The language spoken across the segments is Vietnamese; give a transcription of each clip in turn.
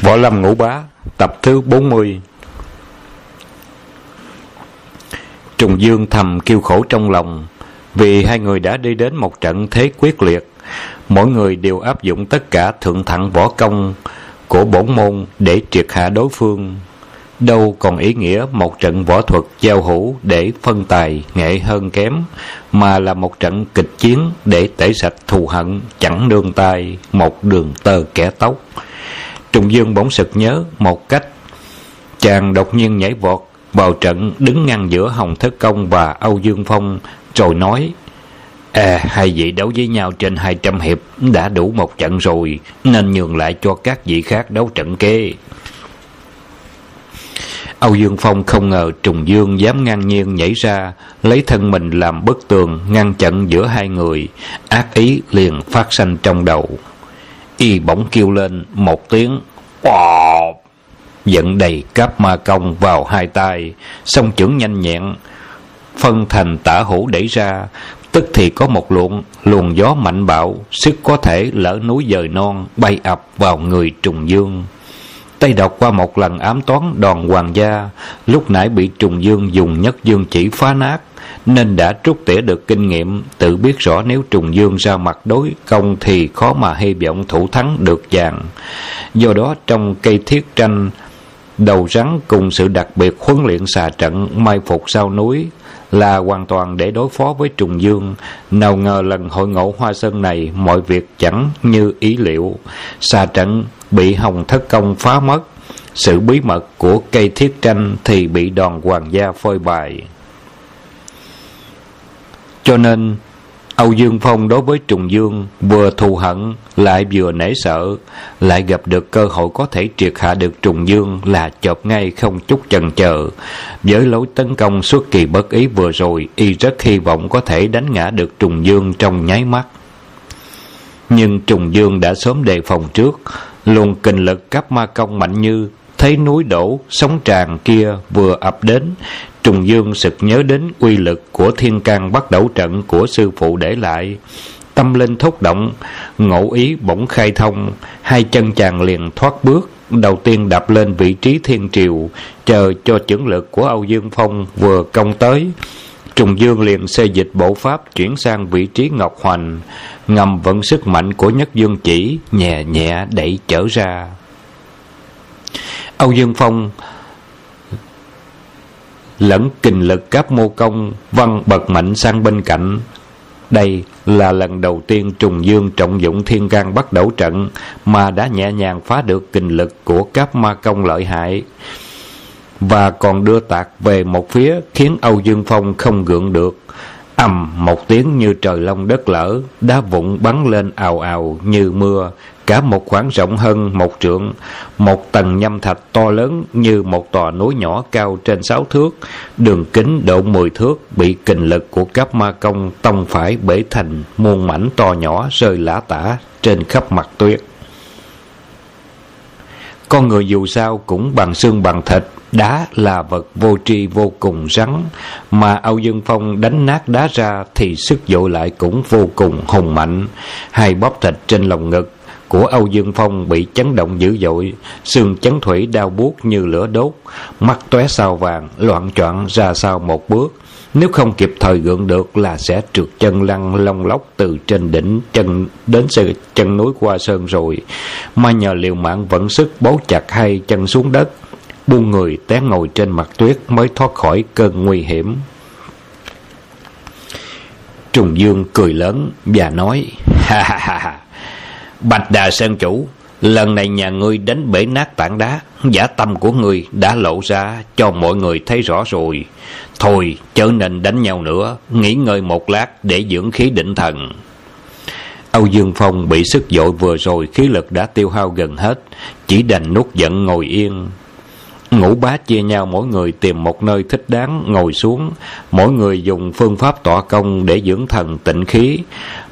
Võ Lâm Ngũ Bá, Tập thứ 40 Trùng Dương thầm kêu khổ trong lòng, Vì hai người đã đi đến một trận thế quyết liệt. Mỗi người đều áp dụng tất cả thượng thẳng võ công Của bổn môn để triệt hạ đối phương. Đâu còn ý nghĩa một trận võ thuật giao hữu để phân tài nghệ hơn kém, Mà là một trận kịch chiến để tẩy sạch thù hận chẳng nương tay một đường tơ kẻ tóc. Trùng Dương bỗng sực nhớ một cách Chàng đột nhiên nhảy vọt vào trận đứng ngăn giữa Hồng Thất Công và Âu Dương Phong rồi nói À, hai vị đấu với nhau trên hai trăm hiệp đã đủ một trận rồi, nên nhường lại cho các vị khác đấu trận kế. Âu Dương Phong không ngờ Trùng Dương dám ngang nhiên nhảy ra, lấy thân mình làm bức tường, ngăn chặn giữa hai người, ác ý liền phát sanh trong đầu. Y bỗng kêu lên một tiếng, Bọp! Dẫn đầy cáp ma công vào hai tay, song chưởng nhanh nhẹn, phân thành tả hữu đẩy ra, tức thì có một luồng luồng gió mạnh bạo, sức có thể lỡ núi dời non, bay ập vào người trùng dương. Tay đọc qua một lần ám toán đòn hoàng gia, lúc nãy bị trùng dương dùng nhất dương chỉ phá nát, nên đã trút tỉa được kinh nghiệm, tự biết rõ nếu trùng dương ra mặt đối công thì khó mà hy vọng thủ thắng được vàng. Do đó trong cây thiết tranh, đầu rắn cùng sự đặc biệt huấn luyện xà trận mai phục sau núi là hoàn toàn để đối phó với trùng dương. Nào ngờ lần hội ngộ hoa sơn này mọi việc chẳng như ý liệu. Xà trận bị hồng thất công phá mất. Sự bí mật của cây thiết tranh thì bị đòn hoàng gia phơi bày. Cho nên Âu Dương Phong đối với Trùng Dương vừa thù hận lại vừa nể sợ, lại gặp được cơ hội có thể triệt hạ được Trùng Dương là chộp ngay không chút chần chờ. Với lối tấn công xuất kỳ bất ý vừa rồi, y rất hy vọng có thể đánh ngã được Trùng Dương trong nháy mắt. Nhưng Trùng Dương đã sớm đề phòng trước, luồng kinh lực cấp ma công mạnh như thấy núi đổ, sóng tràn kia vừa ập đến, Trùng Dương sực nhớ đến uy lực của thiên can bắt đầu trận của sư phụ để lại. Tâm linh thúc động, ngộ ý bỗng khai thông, hai chân chàng liền thoát bước, đầu tiên đạp lên vị trí thiên triều, chờ cho chưởng lực của Âu Dương Phong vừa công tới. Trùng Dương liền xây dịch bộ pháp chuyển sang vị trí Ngọc Hoành, ngầm vận sức mạnh của Nhất Dương chỉ, nhẹ nhẹ đẩy trở ra. Âu Dương Phong lẫn kình lực các mô công văn bật mạnh sang bên cạnh. Đây là lần đầu tiên Trùng Dương trọng dụng thiên can bắt đầu trận mà đã nhẹ nhàng phá được kình lực của các ma công lợi hại và còn đưa tạc về một phía khiến Âu Dương Phong không gượng được ầm một tiếng như trời long đất lở, đá vụn bắn lên ào ào như mưa, cả một khoảng rộng hơn một trượng, một tầng nhâm thạch to lớn như một tòa núi nhỏ cao trên sáu thước, đường kính độ mười thước bị kình lực của cấp ma công tông phải bể thành muôn mảnh to nhỏ rơi lã tả trên khắp mặt tuyết. Con người dù sao cũng bằng xương bằng thịt, đá là vật vô tri vô cùng rắn, mà Âu Dương Phong đánh nát đá ra thì sức dội lại cũng vô cùng hùng mạnh. Hai bóp thịt trên lồng ngực của Âu Dương Phong bị chấn động dữ dội, xương chấn thủy đau buốt như lửa đốt, mắt tóe sao vàng, loạn choạng ra sau một bước. Nếu không kịp thời gượng được là sẽ trượt chân lăn lông lóc từ trên đỉnh chân đến sự chân núi qua sơn rồi. Mà nhờ liều mạng vẫn sức bấu chặt hai chân xuống đất, buông người té ngồi trên mặt tuyết mới thoát khỏi cơn nguy hiểm. Trùng Dương cười lớn và nói, ha ha ha ha, Bạch Đà Sơn Chủ, lần này nhà ngươi đánh bể nát tảng đá, giả tâm của ngươi đã lộ ra cho mọi người thấy rõ rồi. Thôi, chớ nên đánh nhau nữa, nghỉ ngơi một lát để dưỡng khí định thần. Âu Dương Phong bị sức dội vừa rồi khí lực đã tiêu hao gần hết, chỉ đành nuốt giận ngồi yên. Ngũ bá chia nhau mỗi người tìm một nơi thích đáng ngồi xuống, mỗi người dùng phương pháp tọa công để dưỡng thần tịnh khí,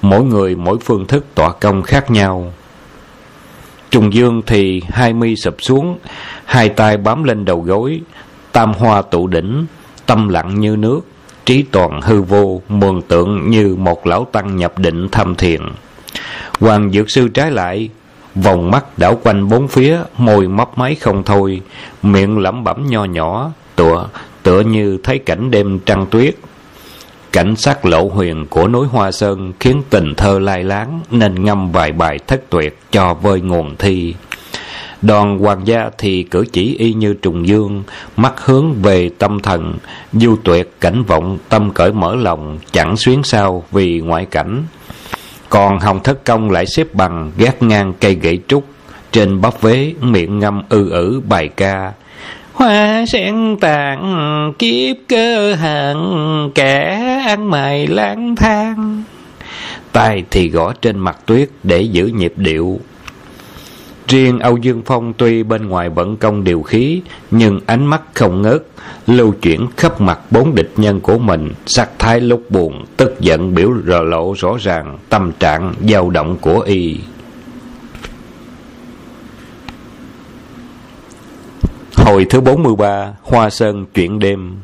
mỗi người mỗi phương thức tọa công khác nhau. Trùng Dương thì hai mi sụp xuống, hai tay bám lên đầu gối, tam hoa tụ đỉnh, tâm lặng như nước, trí toàn hư vô, mường tượng như một lão tăng nhập định thâm thiền. Hoàng Dược Sư trái lại, vòng mắt đảo quanh bốn phía, môi mấp máy không thôi, miệng lẩm bẩm nho nhỏ, tựa tựa như thấy cảnh đêm trăng tuyết. Cảnh sắc lộ huyền của núi hoa sơn khiến tình thơ lai láng nên ngâm vài bài thất tuyệt cho vơi nguồn thi. Đoàn hoàng gia thì cử chỉ y như trùng dương, mắt hướng về tâm thần, du tuyệt cảnh vọng, tâm cởi mở lòng, chẳng xuyến sao vì ngoại cảnh còn hồng thất công lại xếp bằng gác ngang cây gậy trúc, trên bắp vế miệng ngâm ư ử bài ca. Hoa sen tàn, kiếp cơ hận, kẻ ăn mày lang thang. Tay thì gõ trên mặt tuyết để giữ nhịp điệu riêng âu dương phong tuy bên ngoài vận công điều khí, nhưng ánh mắt không ngớt, lưu chuyển khắp mặt bốn địch nhân của mình, sắc thái lúc buồn, tức giận biểu rờ lộ rõ ràng tâm trạng dao động của y. Hồi thứ 43 Hoa Sơn chuyện đêm.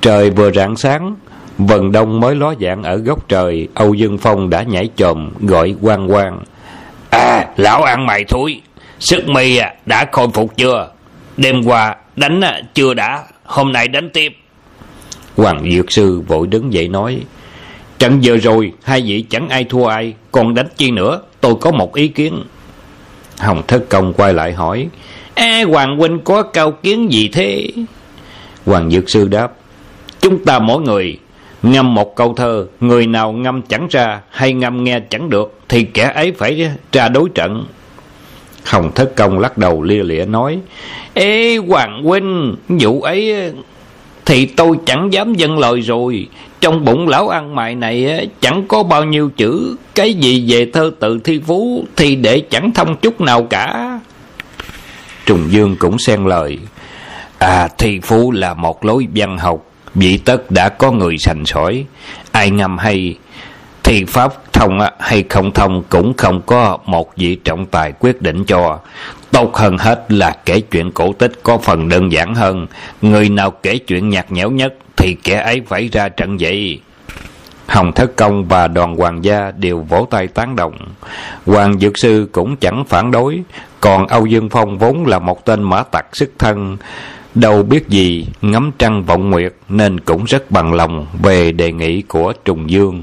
Trời vừa rạng sáng, Vần đông mới ló dạng ở góc trời, Âu Dương Phong đã nhảy chồm, Gọi quang quang. À lão ăn mày thúi. Sức mi à, đã khôi phục chưa? Đêm qua đánh à, chưa đã. Hôm nay đánh tiếp. Hoàng Dược Sư vội đứng dậy nói Trận vừa rồi Hai vị chẳng ai thua ai Còn đánh chi nữa? Tôi có một ý kiến. Hồng Thất Công quay lại hỏi e Hoàng Huynh có cao kiến gì thế? Hoàng Dược Sư đáp Chúng ta mỗi người Ngâm một câu thơ, Người nào ngâm chẳng ra Hay ngâm nghe chẳng được, Thì kẻ ấy phải ra đối trận. Hồng Thất Công lắc đầu lia lịa nói, Ê, Hoàng Huynh, Vụ ấy, Thì tôi chẳng dám dâng lời rồi. Trong bụng lão ăn mày này, Chẳng có bao nhiêu chữ. Cái gì về thơ tự thi phú, Thì để chẳng thông chút nào cả. Trùng Dương cũng xen lời À thi phú là một lối văn học. Vị tất đã có người sành sỏi Ai ngâm hay Thi pháp thông hay không thông Cũng không có một vị trọng tài quyết định cho. Tốt hơn hết là kể chuyện cổ tích có phần đơn giản hơn. Người nào kể chuyện nhạt nhẽo nhất Thì kẻ ấy phải ra trận vậy. Hồng Thất Công và đoàn hoàng gia đều vỗ tay tán đồng. Hoàng Dược Sư cũng chẳng phản đối, còn Âu Dương Phong vốn là một tên mã tặc sức thân, đâu biết gì ngắm trăng vọng nguyệt nên cũng rất bằng lòng về đề nghị của Trùng Dương.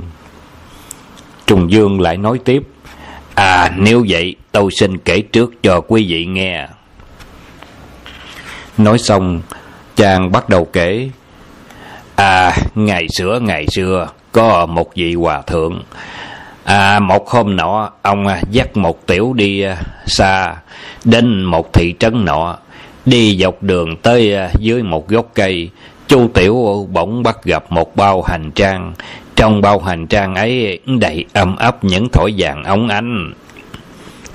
Trùng Dương lại nói tiếp, À nếu vậy tôi xin kể trước cho quý vị nghe. Nói xong, chàng bắt đầu kể, À ngày xưa ngày xưa có một vị hòa thượng à một hôm nọ ông dắt một tiểu đi xa đến một thị trấn nọ đi dọc đường tới à, dưới một gốc cây, chu tiểu bỗng bắt gặp một bao hành trang. Trong bao hành trang ấy đầy âm ấp những thỏi vàng ống ánh.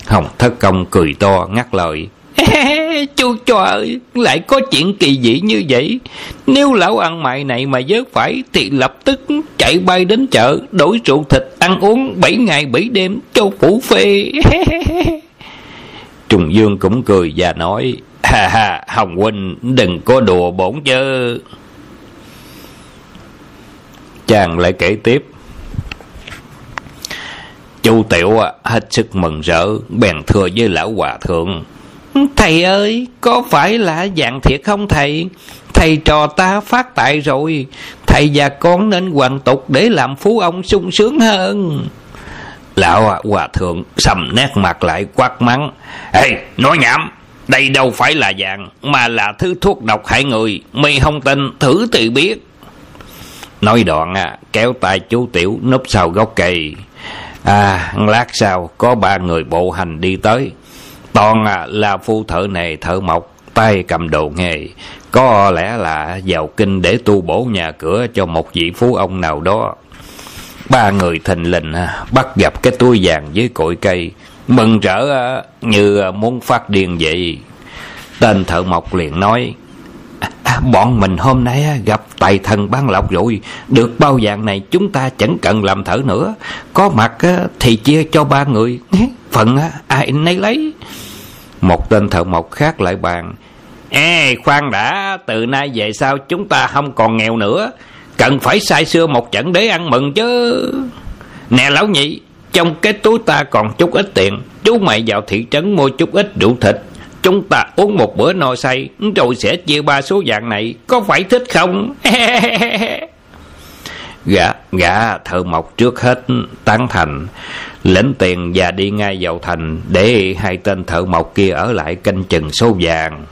Hồng thất công cười to, ngắt lời. Chú cho ơi, Lại có chuyện kỳ dị như vậy. Nếu lão ăn mày này mà vớt phải Thì lập tức chạy bay đến chợ, Đổi rượu thịt, ăn uống bảy ngày bảy đêm, cho phủ phê. Trùng Dương cũng cười và nói Ha ha Hồng Huynh đừng có đùa bổn chứ Chàng lại kể tiếp Chu Tiểu à, hết sức mừng rỡ Bèn thưa với lão hòa thượng Thầy ơi, có phải là dạng thiệt không thầy? Thầy trò ta phát tại rồi, thầy và con nên hoàn tục để làm phú ông sung sướng hơn. Lão hòa thượng sầm nét mặt lại quát mắng. Ê, nói nhảm, đây đâu phải là dạng, mà là thứ thuốc độc hại người, mày không tin, thử thì biết. Nói đoạn à, kéo tay chú Tiểu núp sau gốc cây. À, lát sau có ba người bộ hành đi tới. Toàn à, là phu thợ này thợ mộc tay cầm đồ nghề. Có lẽ là vào kinh để tu bổ nhà cửa cho một vị phú ông nào đó. Ba người thình lình à, bắt gặp cái túi vàng dưới cội cây mừng rỡ à, như à, muốn phát điên vậy. Tên thợ mộc liền nói à, à bọn mình hôm nay gặp tài thần ban lộc rồi. Được bao vàng này chúng ta chẳng cần làm thở nữa. Có mặt thì chia cho ba người. Phần ai nấy lấy. Một tên thợ mộc khác lại bàn Ê khoan đã Từ nay về sau chúng ta không còn nghèo nữa. Cần phải sai xưa một trận để ăn mừng chứ. Nè lão nhị trong cái túi ta còn chút ít tiền. Chú mày vào thị trấn mua chút ít rượu thịt. Chúng ta uống một bữa no say, rồi sẽ chia ba số vàng này. Có phải thích không? Gã gã thợ mộc trước hết tán thành. Lĩnh tiền và đi ngay vào thành để hai tên thợ mộc kia ở lại canh chừng số vàng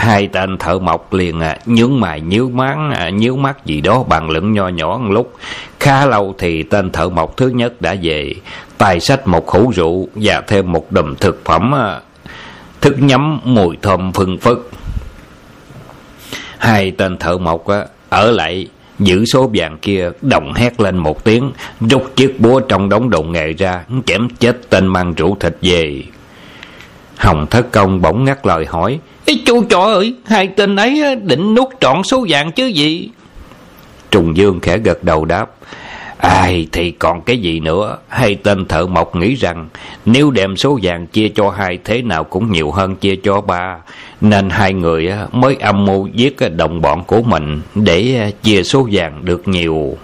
hai tên thợ mộc liền à, nhướng mày nhíu mắt à, nhíu mắt gì đó bằng lửng nho nhỏ một lúc. Khá lâu thì tên thợ mộc thứ nhất đã về tài sách một khẩu rượu và thêm một đùm thực phẩm à, thức nhắm mùi thơm phừng phất hai tên thợ mộc à, ở lại giữ số vàng kia đồng hét lên một tiếng rút chiếc búa trong đống đồ nghề ra chém chết tên mang rượu thịt về. Hồng thất công bỗng ngắt lời hỏi Ê, chú trọ ơi hai tên ấy định nuốt trọn số vàng chứ gì? Trùng dương khẽ gật đầu đáp ai thì còn cái gì nữa? Hai tên thợ mộc nghĩ rằng nếu đem số vàng chia cho hai thế nào cũng nhiều hơn chia cho ba nên hai người mới âm mưu giết đồng bọn của mình để à, chia số vàng được nhiều.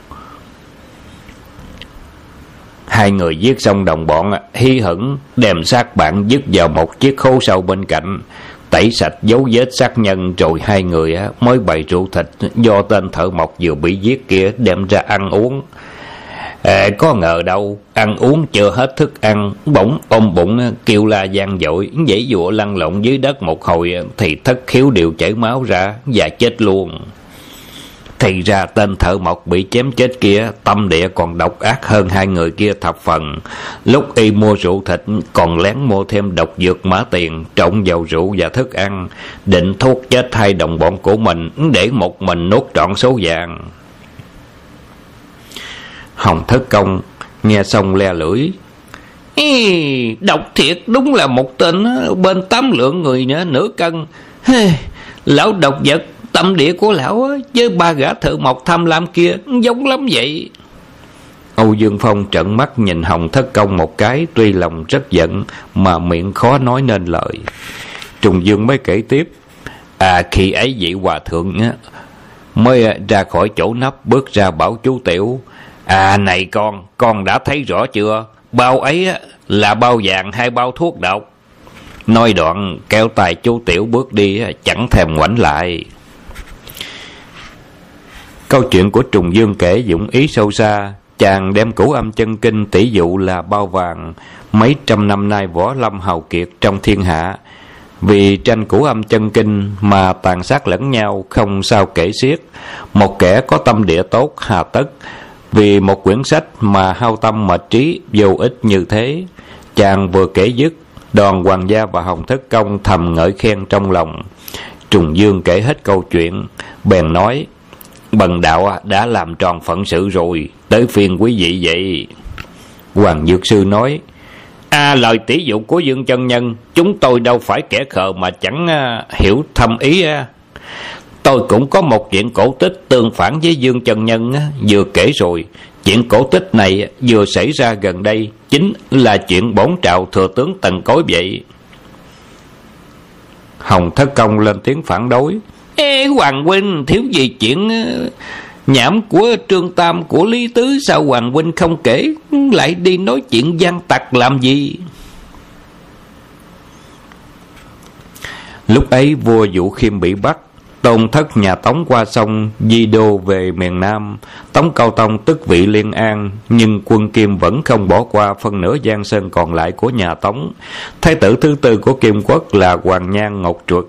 Hai người giết xong đồng bọn hy hửng đem xác bạn dứt vào một chiếc khố sâu bên cạnh tẩy sạch dấu vết sát nhân rồi hai người mới bày rượu thịt do tên thợ mộc vừa bị giết kia đem ra ăn uống. À, có ngờ đâu ăn uống chưa hết thức ăn bỗng ôm bụng kêu la gian dội dãy dụa lăn lộn dưới đất một hồi thì thất khiếu đều chảy máu ra và chết luôn thì ra tên thợ mộc bị chém chết kia tâm địa còn độc ác hơn hai người kia thập phần. Lúc y mua rượu thịt còn lén mua thêm độc dược mã tiền trộn vào rượu và thức ăn. Định thuốc chết hai đồng bọn của mình để một mình nuốt trọn số vàng. Hồng thất công nghe xong le lưỡi. Ý, độc thiệt đúng là một tên ờ, bên tám lượng người nữa nửa cân. Lão độc vật tâm địa của lão với ba gã thợ mộc tham lam kia giống lắm vậy. Âu dương phong trợn mắt nhìn hồng thất công một cái, tuy lòng rất giận mà miệng khó nói nên lời. Trùng dương mới kể tiếp à khi ấy vị hòa thượng á, mới ra khỏi chỗ nắp bước ra bảo chú tiểu à này con con đã thấy rõ chưa? Bao ấy á, là bao vàng hay bao thuốc độc? Nói đoạn, kéo tay chú tiểu bước đi chẳng thèm ngoảnh lại. Câu chuyện của Trùng Dương kể dụng ý sâu xa, chàng đem cửu âm chân kinh tỷ dụ là bao vàng, mấy trăm năm nay võ lâm hào kiệt trong thiên hạ. Vì tranh cửu âm chân kinh mà tàn sát lẫn nhau không sao kể xiết, một kẻ có tâm địa tốt hà tất, vì một quyển sách mà hao tâm mệt trí vô ích như thế. Chàng vừa kể dứt, đoàn hoàng gia và hồng thất công thầm ngợi khen trong lòng. Trùng Dương kể hết câu chuyện, bèn nói, Bần đạo đã làm tròn phận sự rồi Tới phiên quý vị vậy. Hoàng Dược Sư nói À lời tỷ dụ của Dương chân Nhân Chúng tôi đâu phải kẻ khờ mà chẳng à, hiểu thâm ý à. Tôi cũng có một chuyện cổ tích tương phản với Dương chân Nhân uh, Vừa kể rồi. Chuyện cổ tích này vừa xảy ra gần đây Chính là chuyện bổn trạo thừa tướng tần cối vậy. Hồng Thất Công lên tiếng phản đối Ê, Hoàng Huynh, thiếu gì chuyện ờ, nhảm của Trương Tam, của Lý Tứ, Sao Hoàng Huynh không kể? Lại đi nói chuyện gian tặc làm gì? Lúc ấy, vua Vũ Khiêm bị bắt, Tôn thất nhà Tống qua sông Di đô về miền Nam. Tống Cao Tông tức vị Liên An, Nhưng quân Kim vẫn không bỏ qua Phân nửa giang sơn còn lại của nhà Tống. Thái tử thứ tư của Kim Quốc là Hoàng Nhan Ngọc Truật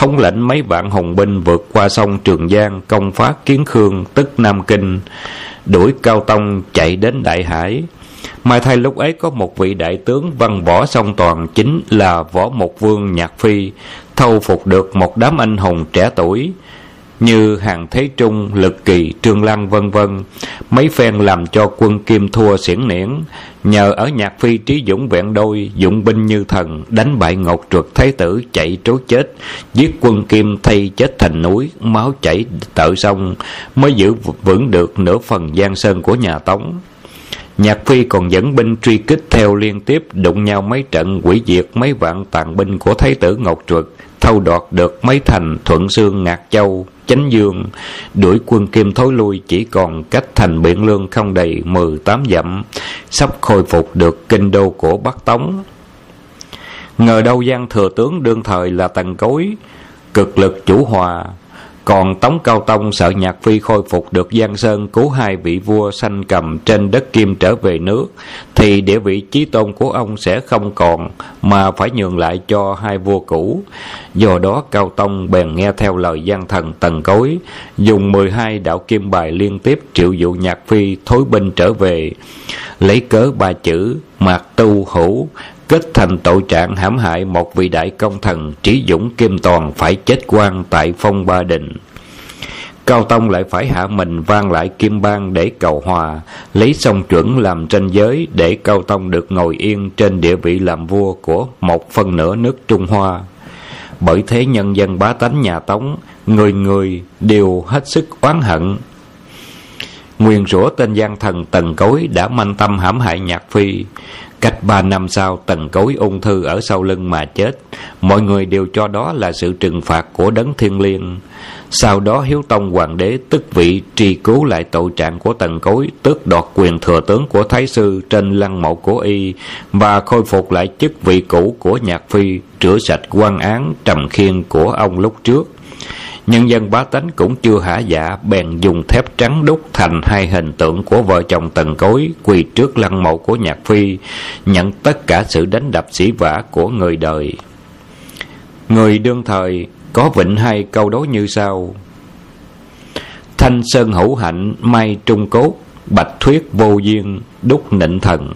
thống lĩnh mấy vạn hùng binh vượt qua sông Trường Giang, công phá Kiến Khương, tức Nam Kinh, đuổi Cao Tông chạy đến Đại Hải. Mai thay lúc ấy có một vị đại tướng văn võ song toàn, chính là võ mục vương nhạc phi, thâu phục được một đám anh hùng trẻ tuổi như hàng thế trung, lực kỳ trương lăng vân vân. Mấy phen làm cho quân kim thua xiển niễn nhờ ở nhạc phi trí dũng vẹn đôi, dụng binh như thần, đánh bại ngọc trượt thái tử, chạy trối chết. Giết quân kim thay chết thành núi, máu chảy tợ sông, mới giữ vững được nửa phần giang sơn của nhà tống. Nhạc Phi còn dẫn binh truy kích theo liên tiếp, đụng nhau mấy trận quỷ diệt mấy vạn tàn binh của Thái tử Ngọc trượt thâu đoạt được mấy thành Thuận Sương Ngạc Châu, Chánh Dương. Đuổi quân Kim thối lui, chỉ còn cách thành Biện Lương không đầy mười tám dặm, sắp khôi phục được kinh đô của Bắc Tống. Ngờ đâu gian thừa tướng đương thời là tần cối, cực lực chủ hòa còn Tống Cao Tông sợ Nhạc Phi khôi phục được Giang Sơn cứu hai vị vua sanh cầm trên đất Kim trở về nước, thì địa vị chí tôn của ông sẽ không còn, mà phải nhường lại cho hai vua cũ. Do đó Cao Tông bèn nghe theo lời gian thần Tần Cối, dùng mười hai đạo kim bài liên tiếp triệu dụ Nhạc Phi thối binh trở về, lấy cớ ba chữ Mạc Tu Hữu, kết thành tội trạng hãm hại một vị đại công thần trí dũng kim toàn phải chết quan tại phong ba đình. Cao tông lại phải hạ mình vang lại kim bang để cầu hòa, lấy sông chuẩn làm tranh giới để cao tông được ngồi yên trên địa vị làm vua của một phần nửa nước trung hoa. Bởi thế nhân dân bá tánh nhà tống, người người đều hết sức oán hận nguyên rủa tên gian thần tần cối đã manh tâm hãm hại nhạc phi. Cách ba năm sau, tần cối ung thư ở sau lưng mà chết. Mọi người đều cho đó là sự trừng phạt của đấng thiên liêng. Sau đó, Hiếu Tông Hoàng đế tức vị tri cứu lại tội trạng của tần cối, Tước đoạt quyền thừa tướng của Thái Sư trên lăng mộ của y Và khôi phục lại chức vị cũ của Nhạc Phi, Rửa sạch quan án trầm khiên của ông lúc trước. Nhân dân bá tánh cũng chưa hả dạ Bèn dùng thép trắng đúc thành hai hình tượng của vợ chồng tần cối, Quỳ trước lăng mộ của nhạc phi, Nhận tất cả sự đánh đập sĩ vả của người đời. Người đương thời, có vịnh hai câu đối như sau. Thanh sơn hữu hạnh mai trung cốt, Bạch thuyết vô duyên, đúc nịnh thần.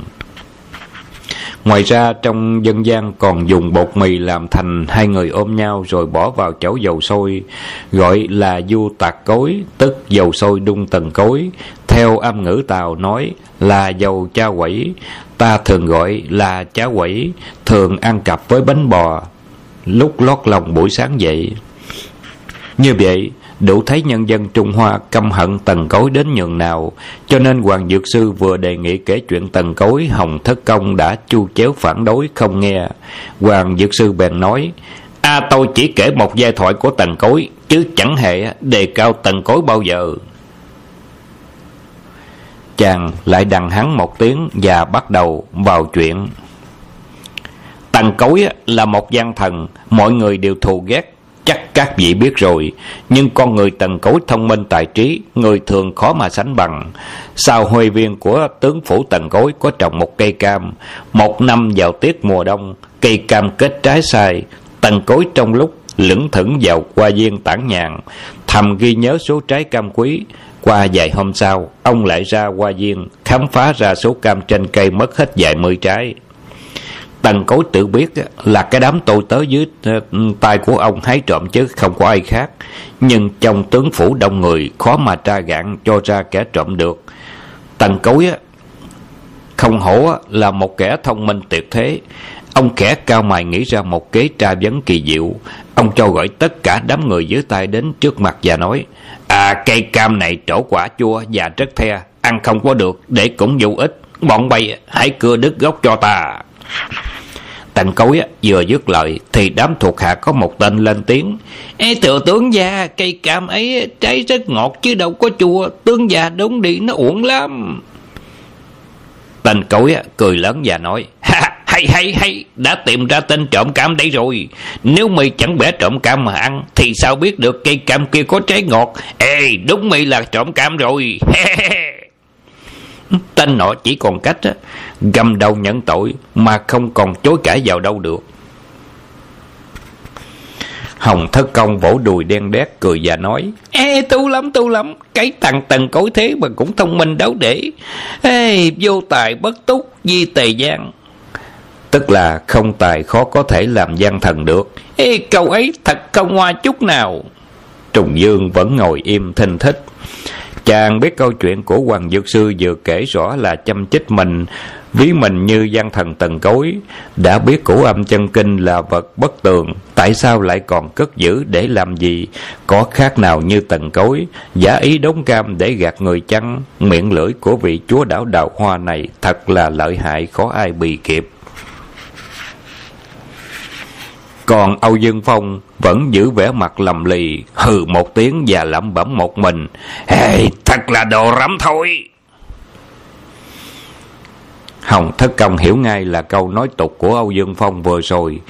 Ngoài ra trong dân gian còn dùng bột mì làm thành hai người ôm nhau rồi bỏ vào chảo dầu sôi, gọi là du tạc cối, tức dầu sôi đun tầng cối. Theo âm ngữ Tàu nói là dầu cha quẩy, ta thường gọi là chá quẩy, thường ăn cặp với bánh bò, lúc lót lòng buổi sáng dậy. Như vậy, đủ thấy nhân dân Trung Hoa căm hận tần cối đến nhường nào, cho nên Hoàng Dược Sư vừa đề nghị kể chuyện tần cối Hồng Thất Công đã chu chéo phản đối không nghe. Hoàng Dược Sư bèn nói, A tôi chỉ kể một giai thoại của tần cối, chứ chẳng hề đề cao tần cối bao giờ. Chàng lại đằng hắn một tiếng và bắt đầu vào chuyện. Tần cối là một gian thần, mọi người đều thù ghét Chắc các vị biết rồi, nhưng con người tần cối thông minh tài trí, người thường khó mà sánh bằng. Sau huê viên của tướng phủ tần cối có trồng một cây cam, một năm vào tiết mùa đông, cây cam kết trái sai, tần cối trong lúc lững thững vào qua viên tản nhàn, thầm ghi nhớ số trái cam quý. Qua vài hôm sau, ông lại ra qua viên, khám phá ra số cam trên cây mất hết vài mươi trái. Tần cối tự biết là cái đám tôi tới dưới ờ, tay của ông hái trộm chứ không có ai khác. Nhưng trong tướng phủ đông người, khó mà tra gạn cho ra kẻ trộm được. Tần cối không hổ là một kẻ thông minh tuyệt thế. Ông kẻ cao mày nghĩ ra một kế tra vấn kỳ diệu. Ông cho gọi tất cả đám người dưới tay đến trước mặt và nói À cây cam này trổ quả chua và rất the, Ăn không có được, để cũng vô ích Bọn bay, hãy cưa đứt gốc cho ta Tần cối vừa dứt lời Thì đám thuộc hạ có một tên lên tiếng. Ê thừa tướng già Cây cam ấy trái rất ngọt chứ đâu có chua Tướng già đúng đi nó uổng lắm. Tần cối cười lớn và nói ha, Hay hay hay Đã tìm ra tên trộm cam đây rồi. Nếu mày chẳng bẻ trộm cam mà ăn Thì sao biết được cây cam kia có trái ngọt? Ê đúng mày là trộm cam rồi. Tên nọ chỉ còn cách gầm đầu nhận tội mà không còn chối cãi vào đâu được. Hồng thất công vỗ đùi đen đét cười và nói, Ê, tu lắm tu lắm, Cái thằng tần cối thế mà cũng thông minh đấu để. Ê, vô tài bất túc, di tề gian. Tức là không tài khó có thể làm gian thần được. Ê câu ấy thật không hoa chút nào. Trùng Dương vẫn ngồi im thinh thích Chàng biết câu chuyện của Hoàng Dược Sư vừa kể rõ là chăm chích mình, ví mình như gian thần tần cối. Đã biết cổ âm chân kinh là vật bất tường, tại sao lại còn cất giữ để làm gì? Có khác nào như tần cối, giả ý đóng cam để gạt người chăng? Miệng lưỡi của vị chúa đảo đào hoa này thật là lợi hại khó ai bì kịp. Còn Âu Dương Phong vẫn giữ vẻ mặt lầm lì, hừ một tiếng và lẩm bẩm một mình. Hey, thật là đồ rắm thôi! Hồng Thất Công hiểu ngay là câu nói tục của Âu Dương Phong vừa rồi.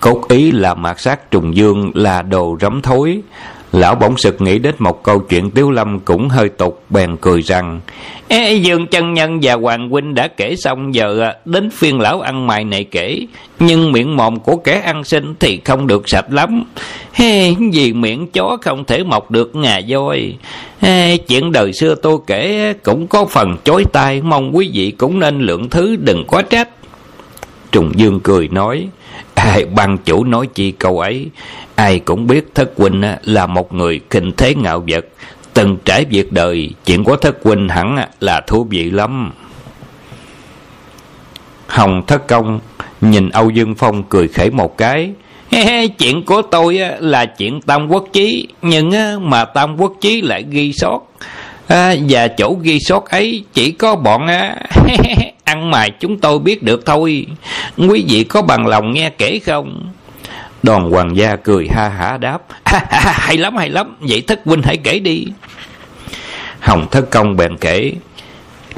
Cốt ý là mạt sát trùng dương là đồ rắm thối. Lão bỗng sực nghĩ đến một câu chuyện Tiếu Lâm cũng hơi tục, bèn cười rằng Ê, Dương chân Nhân và Hoàng Huynh đã kể xong giờ à, đến phiên lão ăn mày này kể. Nhưng miệng mồm của kẻ ăn sinh thì không được sạch lắm. Ê, Vì miệng chó không thể mọc được ngà voi. Ê, Chuyện đời xưa tôi kể cũng có phần chối tai Mong quý vị cũng nên lượng thứ đừng quá trách. Trùng Dương cười nói Ai ban chủ nói chi câu ấy. Ai cũng biết thất huynh là một người kinh thế ngạo vật. Từng trải việc đời Chuyện của thất huynh hẳn là thú vị lắm. Hồng thất công Nhìn Âu Dương Phong cười khẩy một cái. Chuyện của tôi là chuyện tam quốc chí. Nhưng mà tam quốc chí lại ghi sót. À, Và chỗ ghi sót ấy chỉ có bọn ăn mài chúng tôi biết được thôi. Quý vị có bằng lòng nghe kể không? Đoàn hoàng gia cười ha hả đáp Hay lắm hay lắm. Vậy thất huynh hãy kể đi. Hồng thất công bèn kể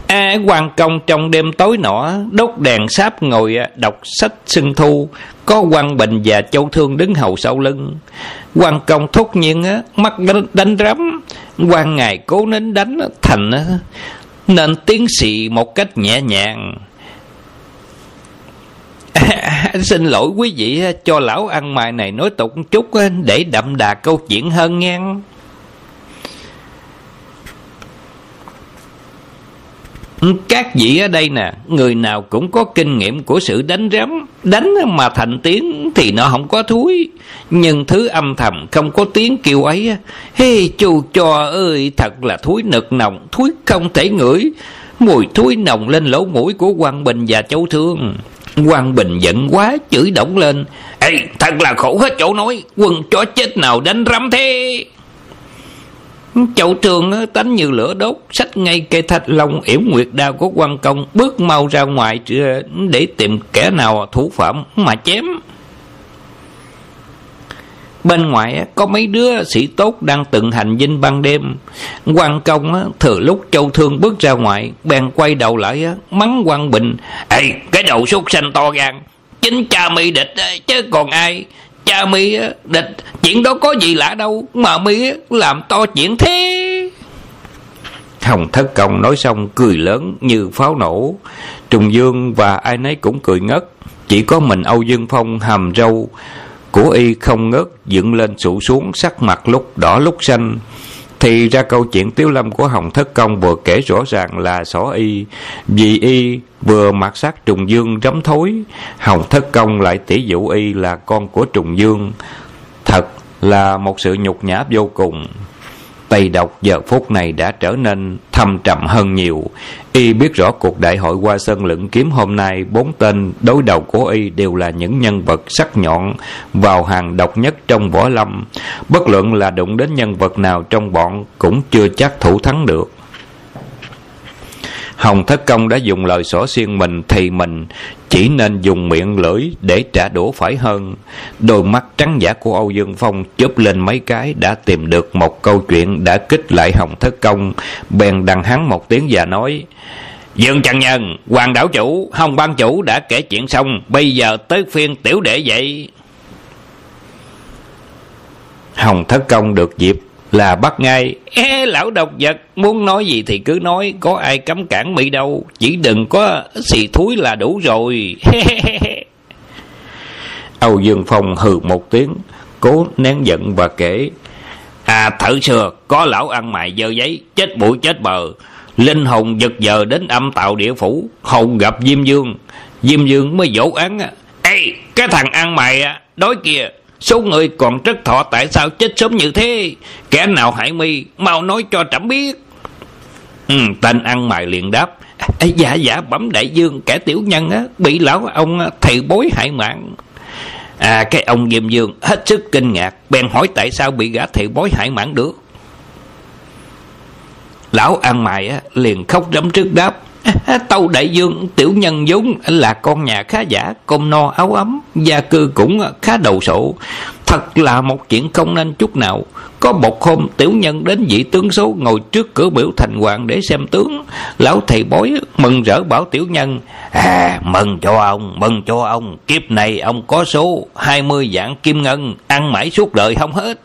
À, quan công trong đêm tối nọ đốt đèn sáp ngồi à, đọc sách sưng thu có quan bình và châu thương đứng hầu sau lưng. Quan công thốt nhiên á mắt đánh, đánh rắm. Quan ngài cố nín đánh thành nên tiến sĩ một cách nhẹ nhàng. Xin lỗi quý vị, cho lão ăn mày này nói tục chút, để đậm đà câu chuyện hơn nghe. Các vị ở đây nè, người nào cũng có kinh nghiệm của sự đánh rắm, đánh mà thành tiếng thì nó không có thúi. Nhưng thứ âm thầm không có tiếng kêu ấy hê, chu cho ơi, thật là thúi nực nồng, thúi không thể ngửi. Mùi thúi nồng lên lỗ mũi của quan bình và châu thương. Quan bình giận quá, chửi động lên. Ê, thật là khổ hết chỗ nói, quân chó chết nào đánh rắm thế? Chậu trường tánh như lửa đốt Sách ngay cây thạch long yểm nguyệt đao của quan công Bước mau ra ngoài Để tìm kẻ nào thủ phạm Mà chém Bên ngoài có mấy đứa sĩ tốt đang từng hành dinh ban đêm. quan công thừa lúc châu thương bước ra ngoài, bèn quay đầu lại mắng quan bình. Ê, cái đầu súc xanh to gan, chính cha mi địch chứ còn ai. Cha mi địch, chuyện đó có gì lạ đâu, mà mi làm to chuyện thế. Hồng thất công nói xong cười lớn như pháo nổ. Trùng Dương và ai nấy cũng cười ngất. Chỉ có mình Âu Dương Phong hàm râu của y không ngớt dựng lên sụ xuống sắc mặt lúc đỏ lúc xanh thì ra câu chuyện tiếu lâm của hồng thất công vừa kể rõ ràng là xỏ y, vì y vừa mặc sát trùng dương rắm thối. Hồng thất công lại tỉ dụ y là con của trùng dương. Thật là một sự nhục nhã vô cùng. Tây độc giờ phút này đã trở nên thâm trầm hơn nhiều. Y biết rõ cuộc đại hội qua sân lưỡng kiếm hôm nay, bốn tên đối đầu của Y đều là những nhân vật sắc nhọn, vào hàng độc nhất trong võ lâm. Bất luận là đụng đến nhân vật nào trong bọn cũng chưa chắc thủ thắng được. Hồng Thất Công đã dùng lời xỏ xiên mình thì mình chỉ nên dùng miệng lưỡi để trả đũa phải hơn. Đôi mắt trắng giả của Âu Dương Phong chớp lên mấy cái đã tìm được một câu chuyện đã kích lại Hồng Thất Công. Bèn đằng hắn một tiếng và nói Dương Trần Nhân, Hoàng Đảo Chủ, Hồng Ban Chủ đã kể chuyện xong, bây giờ tới phiên tiểu đệ vậy. Hồng Thất Công được dịp là bắt ngay. Ê, lão độc vật muốn nói gì thì cứ nói có ai cấm cản mỹ đâu chỉ đừng có xì thúi là đủ rồi. Âu dương phong hừ một tiếng cố nén giận và kể à thử xưa có lão ăn mày dơ giấy chết bụi chết bờ. Linh hồn giật giờ đến âm tạo địa phủ hồn gặp diêm dương. Diêm dương mới dỗ án ê cái thằng ăn mày à, đói kìa số người còn rất thọ tại sao chết sớm như thế? Kẻ nào hại mi mau nói cho trẫm biết. Ừ, tên ăn mày liền đáp. À, dạ dạ bẩm đại dương kẻ tiểu nhân á bị lão ông thầy bối hại mạng. À cái ông diêm dương hết sức kinh ngạc bèn hỏi tại sao bị gã thầy bối hại mạng được? Lão ăn mày á liền khóc rấm trước đáp. Tâu đại dương, tiểu nhân vốn là con nhà khá giả, Cơm no áo ấm, Gia cư cũng khá đầu sổ Thật là một chuyện không nên chút nào. Có một hôm, tiểu nhân đến vị tướng số Ngồi trước cửa biểu thành hoàng để xem tướng. Lão thầy bói mừng rỡ bảo tiểu nhân À mừng cho ông, Mừng cho ông. Kiếp này ông có số 20 dạng kim ngân, Ăn mãi suốt đời không hết.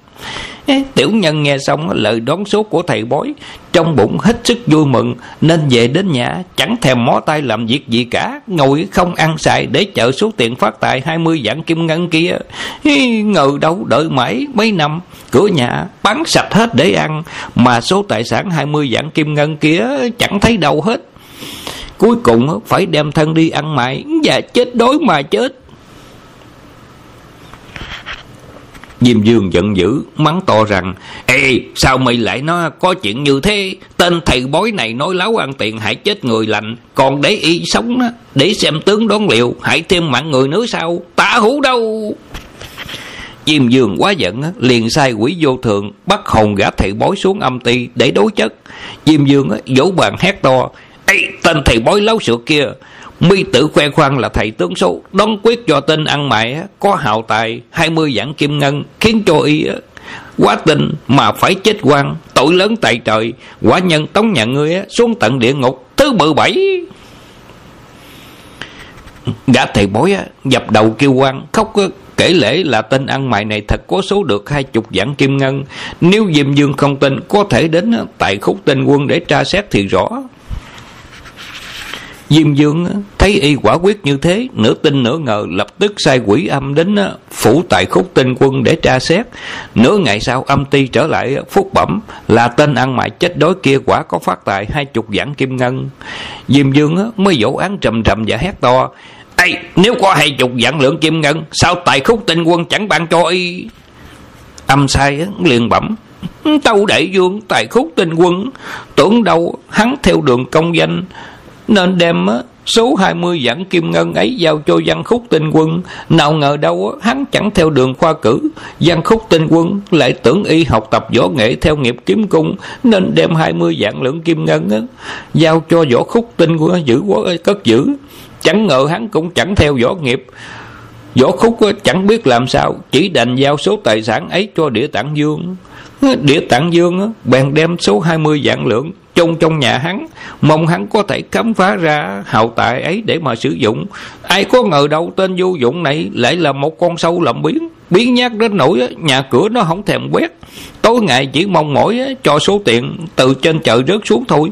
Tiểu nhân nghe xong lời đón số của thầy bói, Trong bụng hết sức vui mừng, Nên về đến nhà, chẳng thèm mó tay làm việc gì cả, Ngồi không ăn xài để chờ số tiền phát tài 20 vạn kim ngân kia. Ngờ đâu, đợi mãi mấy năm, Cửa nhà bán sạch hết để ăn, Mà số tài sản 20 vạn kim ngân kia chẳng thấy đâu hết. Cuối cùng phải đem thân đi ăn mại Và chết đói mà chết. Diêm Dương giận dữ, mắng to rằng Ê, sao mày lại nói có chuyện như thế? Tên thầy bói này nói láo ăn tiền hại chết người lành Còn để y sống đó, để xem tướng đón liệu Hãy thêm mạng người nữa sao? Tả hủ đâu? Diêm Dương quá giận liền sai quỷ vô thường bắt hồn gã thầy bói xuống âm ty để đối chất. Diêm Dương vỗ bàn hét to: "Ê, tên thầy bói láo sữa kia, mi tử khoe khoang là thầy tướng số đón quyết cho tên ăn mày có hào tài, hai mươi vạn kim ngân, khiến cho y quá tình mà phải chết quan tội lớn tại trời. Quả nhân tống nhà ngươi xuống tận địa ngục, thứ bự bảy gã thầy bói dập đầu kêu quan khóc kể lễ là tên ăn mày này thật có số được hai chục vạn kim ngân. Nếu diêm dương không tin, có thể đến tại khúc tên quân để tra xét thì rõ. Diêm Dương thấy y quả quyết như thế, nửa tin nửa ngờ lập tức sai quỷ âm đến phủ tại khúc tinh quân để tra xét. Nửa ngày sau âm ti trở lại phúc bẩm là tên ăn mại chết đói kia quả có phát tài hai chục vạn kim ngân. Diêm Dương mới dỗ án trầm trầm và hét to. Ê, nếu có hai chục vạn lượng kim ngân, sao tại khúc tinh quân chẳng ban cho y? Âm sai liền bẩm. Tâu đại dương tại khúc tinh quân, tưởng đâu hắn theo đường công danh, nên đem số 20 vạn kim ngân ấy giao cho văn khúc tinh quân. Nào ngờ đâu hắn chẳng theo đường khoa cử. Văn khúc tinh quân lại tưởng y học tập võ nghệ theo nghiệp kiếm cung, nên đem 20 vạn lượng kim ngân giao cho võ khúc tinh quân giữ cất giữ. Chẳng ngờ hắn cũng chẳng theo võ nghiệp. Võ khúc chẳng biết làm sao, chỉ đành giao số tài sản ấy cho địa tạng dương địa tạng dương bèn đem số 20 vạn lượng chôn trong nhà hắn, mong hắn có thể khám phá ra hào tài ấy để mà sử dụng. Ai có ngờ đâu tên vô dụng này lại là một con sâu lậm biến biến nhát đến nỗi nhà cửa nó không thèm quét. Tối ngày chỉ mong mỏi cho số tiền từ trên chợ rớt xuống thôi.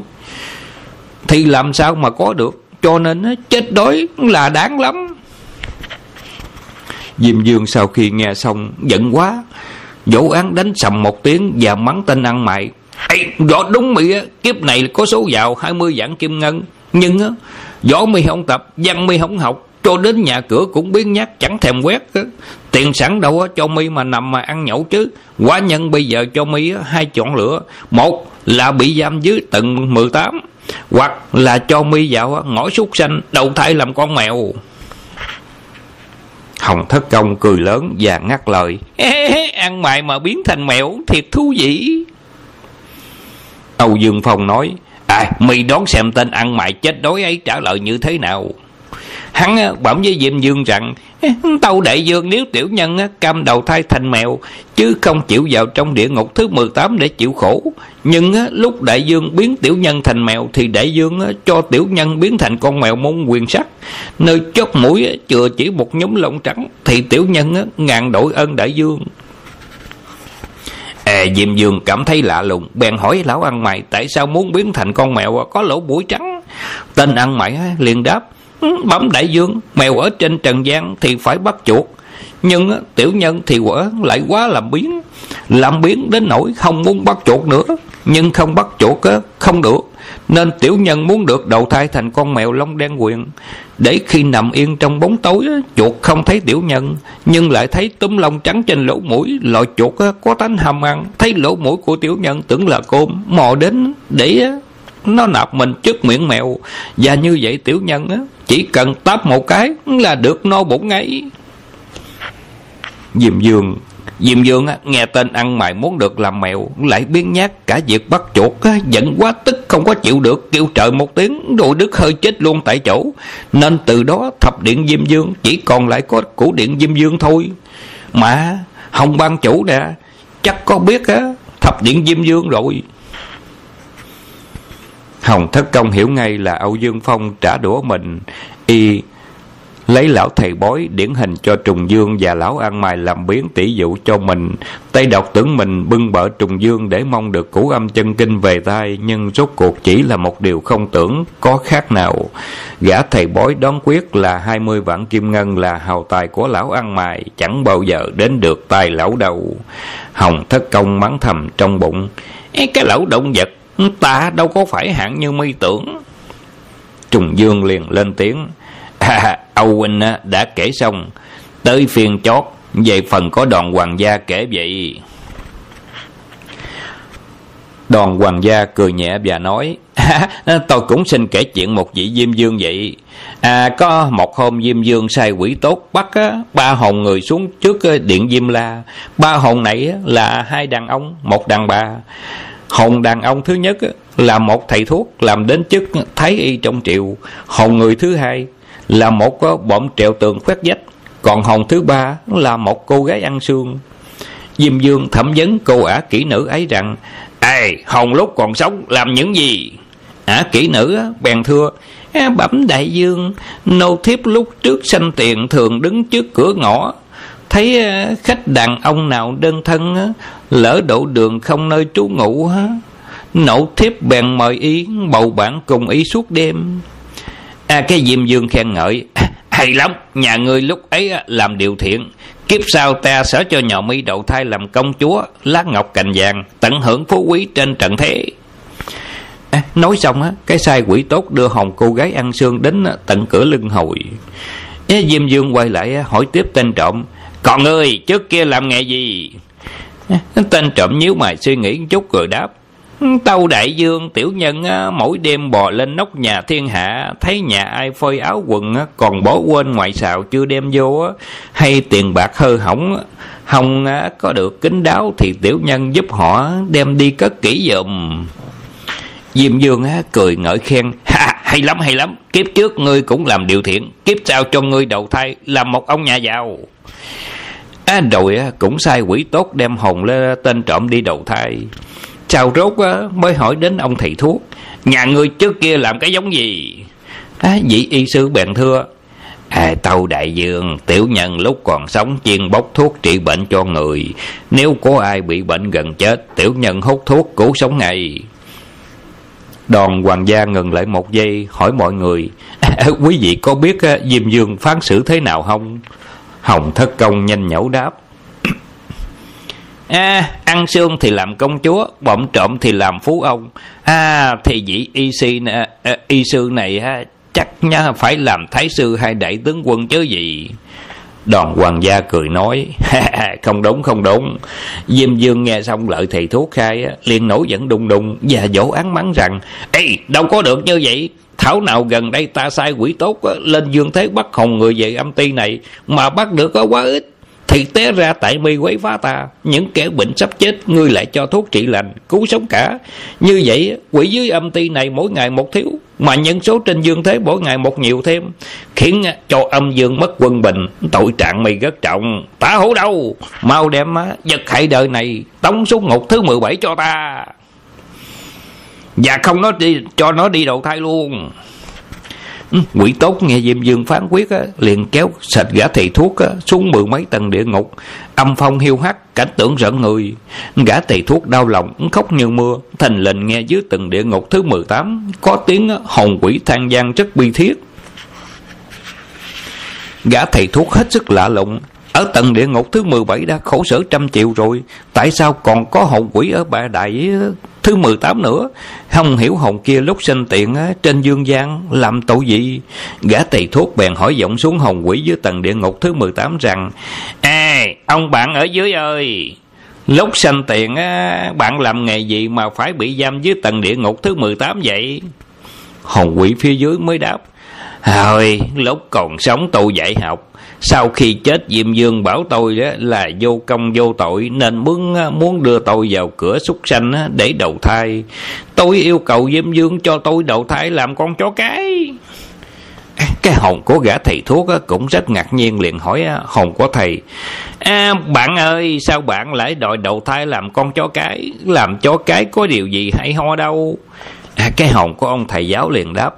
Thì làm sao mà có được, cho nên chết đói là đáng lắm. Diêm Dương sau khi nghe xong giận quá Dỗ án đánh sầm một tiếng và mắng tên ăn mày Ê, võ đúng mày á, kiếp này có số giàu 20 vạn kim ngân. Nhưng á, võ mi không tập, văn mi không học, cho đến nhà cửa cũng biến nhát chẳng thèm quét á. Tiền sẵn đâu á, cho mi mà nằm mà ăn nhậu chứ. Quá nhân bây giờ cho mi á, hai chọn lựa. Một là bị giam dưới tận 18, hoặc là cho mi vào á, ngõ súc xanh, đầu thai làm con mèo. Hồng thất công cười lớn và ngắt lời. Ăn mày mà biến thành mèo thiệt thú vị. Âu Dương Phong nói, À, mi đón xem tên ăn mày chết đói ấy trả lời như thế nào. Hắn bẩm với Diệm Dương rằng, Tâu đại dương nếu tiểu nhân cam đầu thai thành mèo, chứ không chịu vào trong địa ngục thứ 18 để chịu khổ. Nhưng lúc đại dương biến tiểu nhân thành mèo, thì đại dương cho tiểu nhân biến thành con mèo môn quyền sắc. Nơi chót mũi chừa chỉ một nhóm lông trắng, thì tiểu nhân ngàn đội ơn đại dương. À, Diệm Dương cảm thấy lạ lùng, bèn hỏi lão ăn mày tại sao muốn biến thành con mèo có lỗ mũi trắng. Tên ăn mày liền đáp, bấm đại dương, mèo ở trên trần gian thì phải bắt chuột. Nhưng tiểu nhân thì quả lại quá làm biến. làm biến đến nỗi không muốn bắt chuột nữa. Nhưng không bắt chuột không được. Nên tiểu nhân muốn được đầu thai thành con mèo lông đen quyền. Để khi nằm yên trong bóng tối chuột không thấy tiểu nhân nhưng lại thấy túm lông trắng trên lỗ mũi. Loại chuột có tánh hầm ăn. Thấy lỗ mũi của tiểu nhân tưởng là côn mò đến để nó nạp mình trước miệng mèo. Và như vậy tiểu nhân á, chỉ cần táp một cái là được no bụng ngay. Diêm dương Diêm Dương nghe tên ăn mày muốn được làm mèo, Lại biến nhát cả việc bắt chuột Giận quá tức không có chịu được, Kêu trời một tiếng rồi đứt hơi chết luôn tại chỗ. Nên từ đó thập điện Diêm Dương Chỉ còn lại có củ điện Diêm Dương thôi. Mà, Hồng ban chủ nè, Chắc có biết á, Thập điện Diêm Dương rồi. Hồng thất công hiểu ngay là Âu Dương Phong trả đũa mình. Y lấy lão thầy bói điển hình cho trùng dương và lão ăn mày làm biến tỷ dụ cho mình. Tây độc tưởng mình bưng bở trùng dương để mong được củ âm chân kinh về tay nhưng rốt cuộc chỉ là một điều không tưởng có khác nào. Gã thầy bói đón quyết là hai mươi vạn kim ngân là hào tài của lão ăn mày chẳng bao giờ đến được tay lão đầu hồng thất công mắng thầm trong bụng. Cái lão động vật ta đâu có phải hạng như mi tưởng. Trùng dương liền lên tiếng. À, Âu Huynh đã kể xong. Tới phiên chót Về phần có đoàn hoàng gia kể vậy. Đoàn hoàng gia cười nhẹ và nói Tôi cũng xin kể chuyện một vị Diêm Dương vậy. À có một hôm Diêm Dương sai quỷ tốt Bắt á, ba hồn người xuống trước điện Diêm La. Ba hồn này là hai đàn ông Một đàn bà. Hồn đàn ông thứ nhất là một thầy thuốc Làm đến chức Thái Y trong triệu Hồn người thứ hai là một ờ, bọn trèo tường khoét vách. Còn hồng thứ ba là một cô gái ăn xương diêm dương thẩm vấn cô ả kỹ nữ ấy rằng, ê, hồng lúc còn sống làm những gì? Ả kỹ nữ bèn thưa bẩm đại dương, nô thiếp lúc trước sanh tiền thường đứng trước cửa ngõ. Thấy ờ, khách đàn ông nào đơn thân lỡ đổ đường không nơi trú ngụ nậu thiếp bèn mời ý bầu bạn cùng ý suốt đêm. À, cái diêm dương khen ngợi hay lắm nhà ngươi lúc ấy làm điều thiện. Kiếp sau ta sẽ cho nhỏ mi đậu thai làm công chúa lá ngọc cành vàng tận hưởng phú quý trên trận thế. À, nói xong á cái sai quỷ tốt đưa hồng cô gái ăn xương đến tận cửa lưng hồi. Diêm dương quay lại hỏi tiếp tên trộm còn ngươi trước kia làm nghề gì? Tên trộm nhíu mày suy nghĩ chút rồi đáp. Tâu đại dương tiểu nhân mỗi đêm bò lên nóc nhà thiên hạ Thấy nhà ai phơi áo quần còn bỏ quên ngoại xạo chưa đem vô Hay tiền bạc hư hỏng Hồng có được kính đáo thì tiểu nhân giúp họ đem đi cất kỹ dùm Diêm Dương cười ngợi khen. Ha, Hay lắm hay lắm. Kiếp trước ngươi cũng làm điều thiện Kiếp sau cho ngươi đầu thai làm một ông nhà giàu à, Rồi cũng sai quỷ tốt đem hồn lên tên trộm đi đầu thai. Chào rốt mới hỏi đến ông thầy thuốc Nhà ngươi trước kia làm cái giống gì? À, Vị y sư bèn thưa À, tâu đại dương tiểu nhân lúc còn sống chuyên bốc thuốc trị bệnh cho người. Nếu có ai bị bệnh gần chết tiểu nhân hút thuốc cứu sống ngay. Đoàn hoàng gia ngừng lại một giây hỏi mọi người à, quý vị có biết diêm dương phán xử thế nào không? Hồng thất công nhanh nhẩu đáp. À, ăn xương thì làm công chúa bỗng trộm thì làm phú ông. À thì vị y sư à, y sư này ha chắc nhá phải làm thái sư hay đại tướng quân chứ gì. Đoàn hoàng gia cười nói không đúng không đúng. Diêm dương nghe xong lợi thầy thuốc khai liền nổi giận đùng đùng và dỗ án mắng rằng ê đâu có được như vậy thảo nào gần đây ta sai quỷ tốt lên dương thế bắt hồn người về âm ty này, mà bắt được có quá ít. Thì té ra tại mi quấy phá ta, những kẻ bệnh sắp chết, ngươi lại cho thuốc trị lành, cứu sống cả. Như vậy, quỷ dưới âm ty này mỗi ngày một thiếu, mà nhân số trên dương thế mỗi ngày một nhiều thêm, khiến cho âm dương mất quân bình, tội trạng mày rất trọng. Ta hổ đâu, mau đem vật hại đời này tống xuống ngục thứ 17 cho ta và không nó đi cho nó đi đầu thai luôn. Ừ, quỷ tốt nghe diêm dương phán quyết á, liền kéo sạch gã thầy thuốc á, xuống mười mấy tầng địa ngục. Âm phong hiu hắt cảnh tượng rợn người. Gã thầy thuốc đau lòng khóc như mưa. Thành lệnh nghe dưới tầng địa ngục thứ mười tám có tiếng hồn quỷ than gian rất bi thiết. Gã thầy thuốc hết sức lạ lùng ở tầng địa ngục thứ 17 đã khổ sở trăm triệu rồi Tại sao còn có hồn quỷ ở bà đại thứ 18 nữa Không hiểu hồn kia lúc sinh tiện trên dương gian Làm tội gì Gã tỳ thuốc bèn hỏi giọng xuống hồn quỷ dưới tầng địa ngục thứ 18 rằng, Ê, ông bạn ở dưới ơi Lúc sanh tiền bạn làm nghề gì mà phải bị giam dưới tầng địa ngục thứ 18 vậy? Hồn quỷ phía dưới mới đáp. Hồi lúc còn sống tôi dạy học. Sau khi chết Diêm Dương bảo tôi đó là vô công vô tội nên muốn muốn đưa tôi vào cửa súc sanh để đầu thai. Tôi yêu cầu Diêm Dương cho tôi đầu thai làm con chó cái. Cái hồn của gã thầy thuốc cũng rất ngạc nhiên liền hỏi hồn của thầy à, Bạn ơi sao bạn lại đòi đầu thai làm con chó cái Làm chó cái có điều gì hay ho đâu à, Cái hồn của ông thầy giáo liền đáp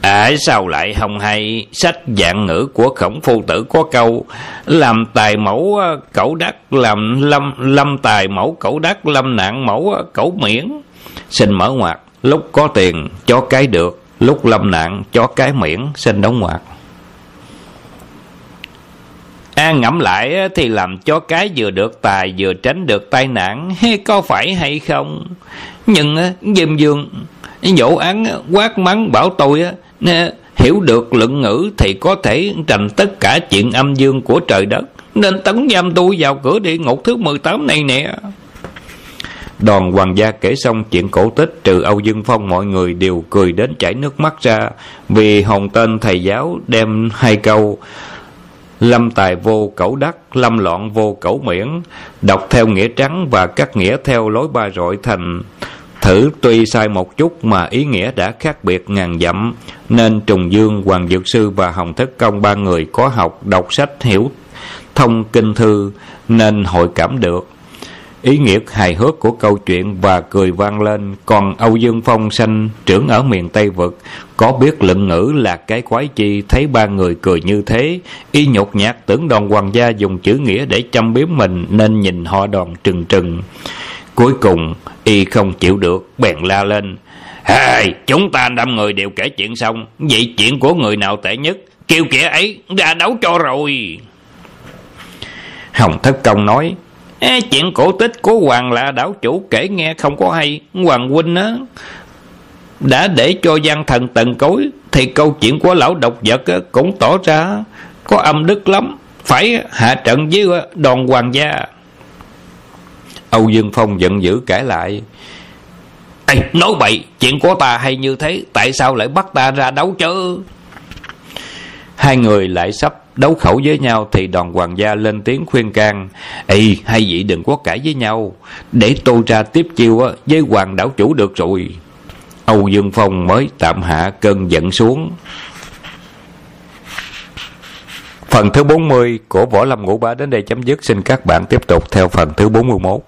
À sao lại không hay? Sách dạng ngữ của khổng phu tử có câu Làm tài mẫu cẩu đắc Làm lâm, lâm tài mẫu cẩu đắc Lâm nạn mẫu cẩu miễn. Xin mở ngoặt Lúc có tiền cho cái được Lúc lâm nạn cho cái miễn. Xin đóng ngoặt An ngẫm lại thì làm cho cái vừa được tài vừa tránh được tai nạn. Có phải hay không? Nhưng Diêm Dương dỗ án quát mắng bảo tôi hiểu được luận ngữ thì có thể trành tất cả chuyện âm dương của trời đất nên tấn giam tôi vào cửa địa ngục thứ 18 này nè. Đoàn hoàng gia kể xong chuyện cổ tích trừ Âu Dương Phong mọi người đều cười đến chảy nước mắt ra vì hồng tên thầy giáo đem hai câu Lâm tài vô cẩu đắc, lâm loạn vô cẩu miễn, đọc theo nghĩa trắng và cắt nghĩa theo lối ba rọi thành thử tuy sai một chút mà ý nghĩa đã khác biệt ngàn dặm, nên Trùng Dương, Hoàng Dược Sư và Hồng Thất Công ba người có học, đọc sách, hiểu thông kinh thư nên hội cảm được. Ý nghĩa hài hước của câu chuyện và cười vang lên còn âu dương phong sanh trưởng ở miền tây vực có biết lựng ngữ là cái quái chi thấy ba người cười như thế y nhột nhạt tưởng đoàn hoàng gia dùng chữ nghĩa để châm biếm mình nên nhìn họ đoàn trừng trừng cuối cùng y không chịu được bèn la lên. Hey, chúng ta năm người đều kể chuyện xong. Vậy chuyện của người nào tệ nhất? Kêu kẻ ấy ra đấu cho rồi. Hồng thất công nói Ê, chuyện cổ tích của hoàng là đảo chủ kể nghe không có hay. Hoàng huynh á đã để cho gian thần tần cối thì câu chuyện của lão độc vật cũng tỏ ra có âm đức lắm. Phải hạ trận với đoàn hoàng gia âu dương phong giận dữ cãi lại. Ê, nói bậy chuyện của ta hay như thế tại sao lại bắt ta ra đấu chứ hai người lại sắp đấu khẩu với nhau thì đoàn hoàng gia lên tiếng khuyên can ê hai vị đừng có cãi với nhau để tôi ra tiếp chiêu với hoàng đảo chủ được rồi. Âu dương phong mới tạm hạ cơn giận xuống. Phần thứ 40 của Võ Lâm Ngũ Bá đến đây chấm dứt. Xin các bạn tiếp tục theo phần thứ 41.